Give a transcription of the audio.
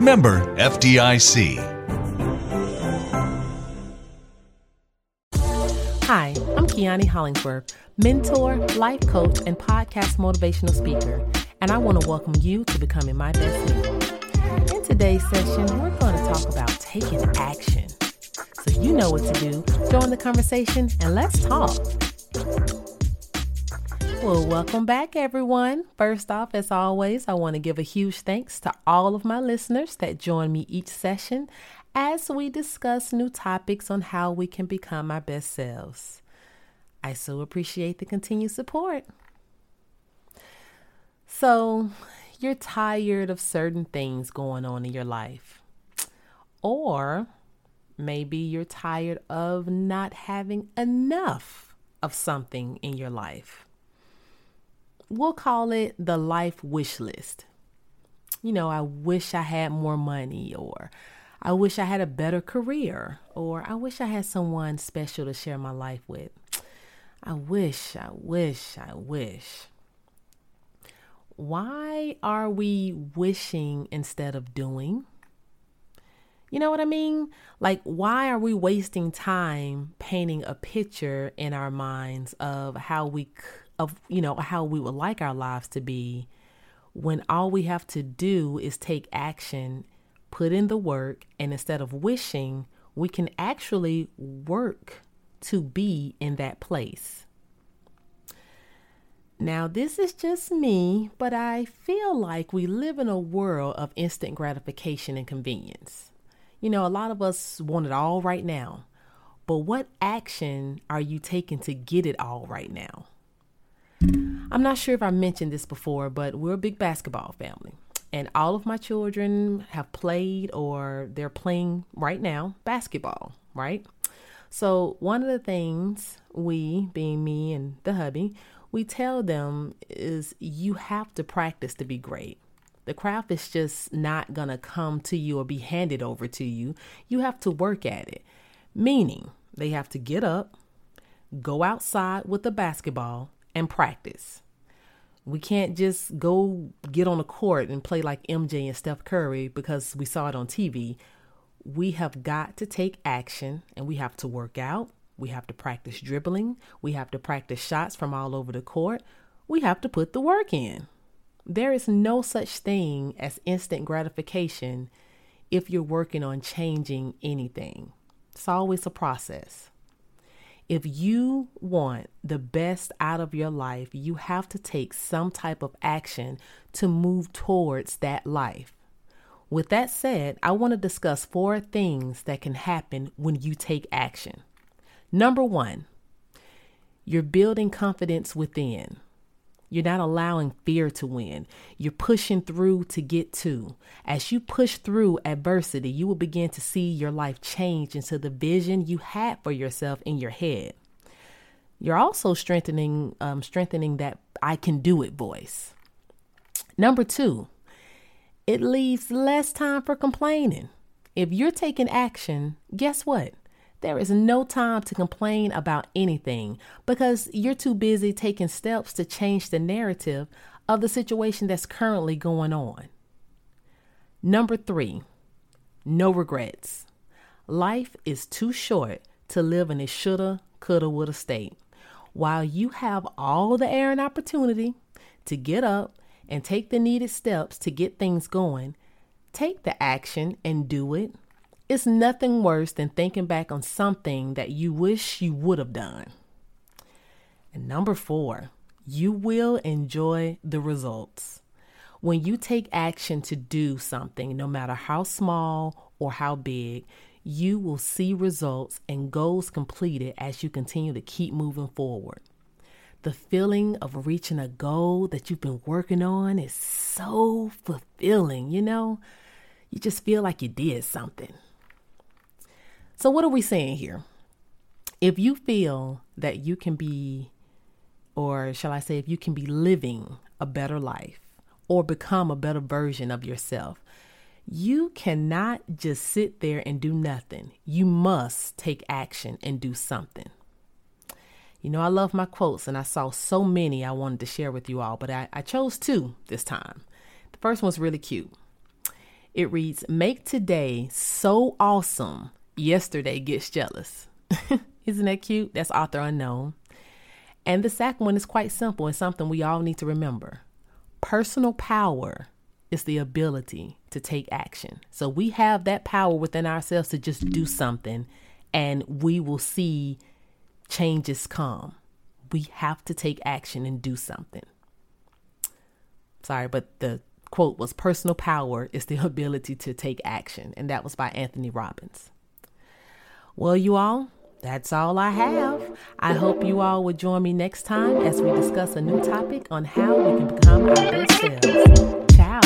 Member FDIC. Hi, I'm Keonie Hollingsworth, mentor, life coach, and podcast motivational speaker, and I want to welcome you to becoming my best me. In today's session, we're going to talk about taking action. So you know what to do. Join the conversation and let's talk. Well, welcome back, everyone. First off, as always, I want to give a huge thanks to all of my listeners that join me each session as we discuss new topics on how we can become our best selves. I so appreciate the continued support. So, you're tired of certain things going on in your life, or maybe you're tired of not having enough of something in your life we'll call it the life wish list. You know, I wish I had more money, or I wish I had a better career, or I wish I had someone special to share my life with. I wish, I wish, I wish. Why are we wishing instead of doing? You know what I mean? Like, why are we wasting time painting a picture in our minds of how we of you know how we would like our lives to be when all we have to do is take action put in the work and instead of wishing we can actually work to be in that place. Now this is just me but i feel like we live in a world of instant gratification and convenience. You know a lot of us want it all right now but what action are you taking to get it all right now I'm not sure if I mentioned this before, but we're a big basketball family. And all of my children have played or they're playing right now basketball, right? So, one of the things we, being me and the hubby, we tell them is you have to practice to be great. The craft is just not going to come to you or be handed over to you. You have to work at it. Meaning, they have to get up, go outside with the basketball, and practice. We can't just go get on the court and play like MJ and Steph Curry because we saw it on TV. We have got to take action and we have to work out. We have to practice dribbling. We have to practice shots from all over the court. We have to put the work in. There is no such thing as instant gratification if you're working on changing anything. It's always a process. If you want the best out of your life, you have to take some type of action to move towards that life. With that said, I want to discuss four things that can happen when you take action. Number one, you're building confidence within. You're not allowing fear to win. You're pushing through to get to. As you push through adversity, you will begin to see your life change into the vision you had for yourself in your head. You're also strengthening um, strengthening that I can do it voice. Number two, it leaves less time for complaining. If you're taking action, guess what? There is no time to complain about anything because you're too busy taking steps to change the narrative of the situation that's currently going on. Number three, no regrets. Life is too short to live in a shoulda, coulda, woulda state. While you have all the air and opportunity to get up and take the needed steps to get things going, take the action and do it it's nothing worse than thinking back on something that you wish you would have done. And number four, you will enjoy the results. When you take action to do something, no matter how small or how big, you will see results and goals completed as you continue to keep moving forward. The feeling of reaching a goal that you've been working on is so fulfilling, you know? you just feel like you did something. So, what are we saying here? If you feel that you can be, or shall I say, if you can be living a better life or become a better version of yourself, you cannot just sit there and do nothing. You must take action and do something. You know, I love my quotes, and I saw so many I wanted to share with you all, but I, I chose two this time. The first one's really cute. It reads, Make today so awesome, yesterday gets jealous. Isn't that cute? That's author unknown. And the second one is quite simple and something we all need to remember. Personal power is the ability to take action. So we have that power within ourselves to just do something, and we will see changes come. We have to take action and do something. Sorry, but the quote was personal power is the ability to take action. And that was by Anthony Robbins. Well, you all, that's all I have. I hope you all will join me next time as we discuss a new topic on how we can become our best selves. Ciao.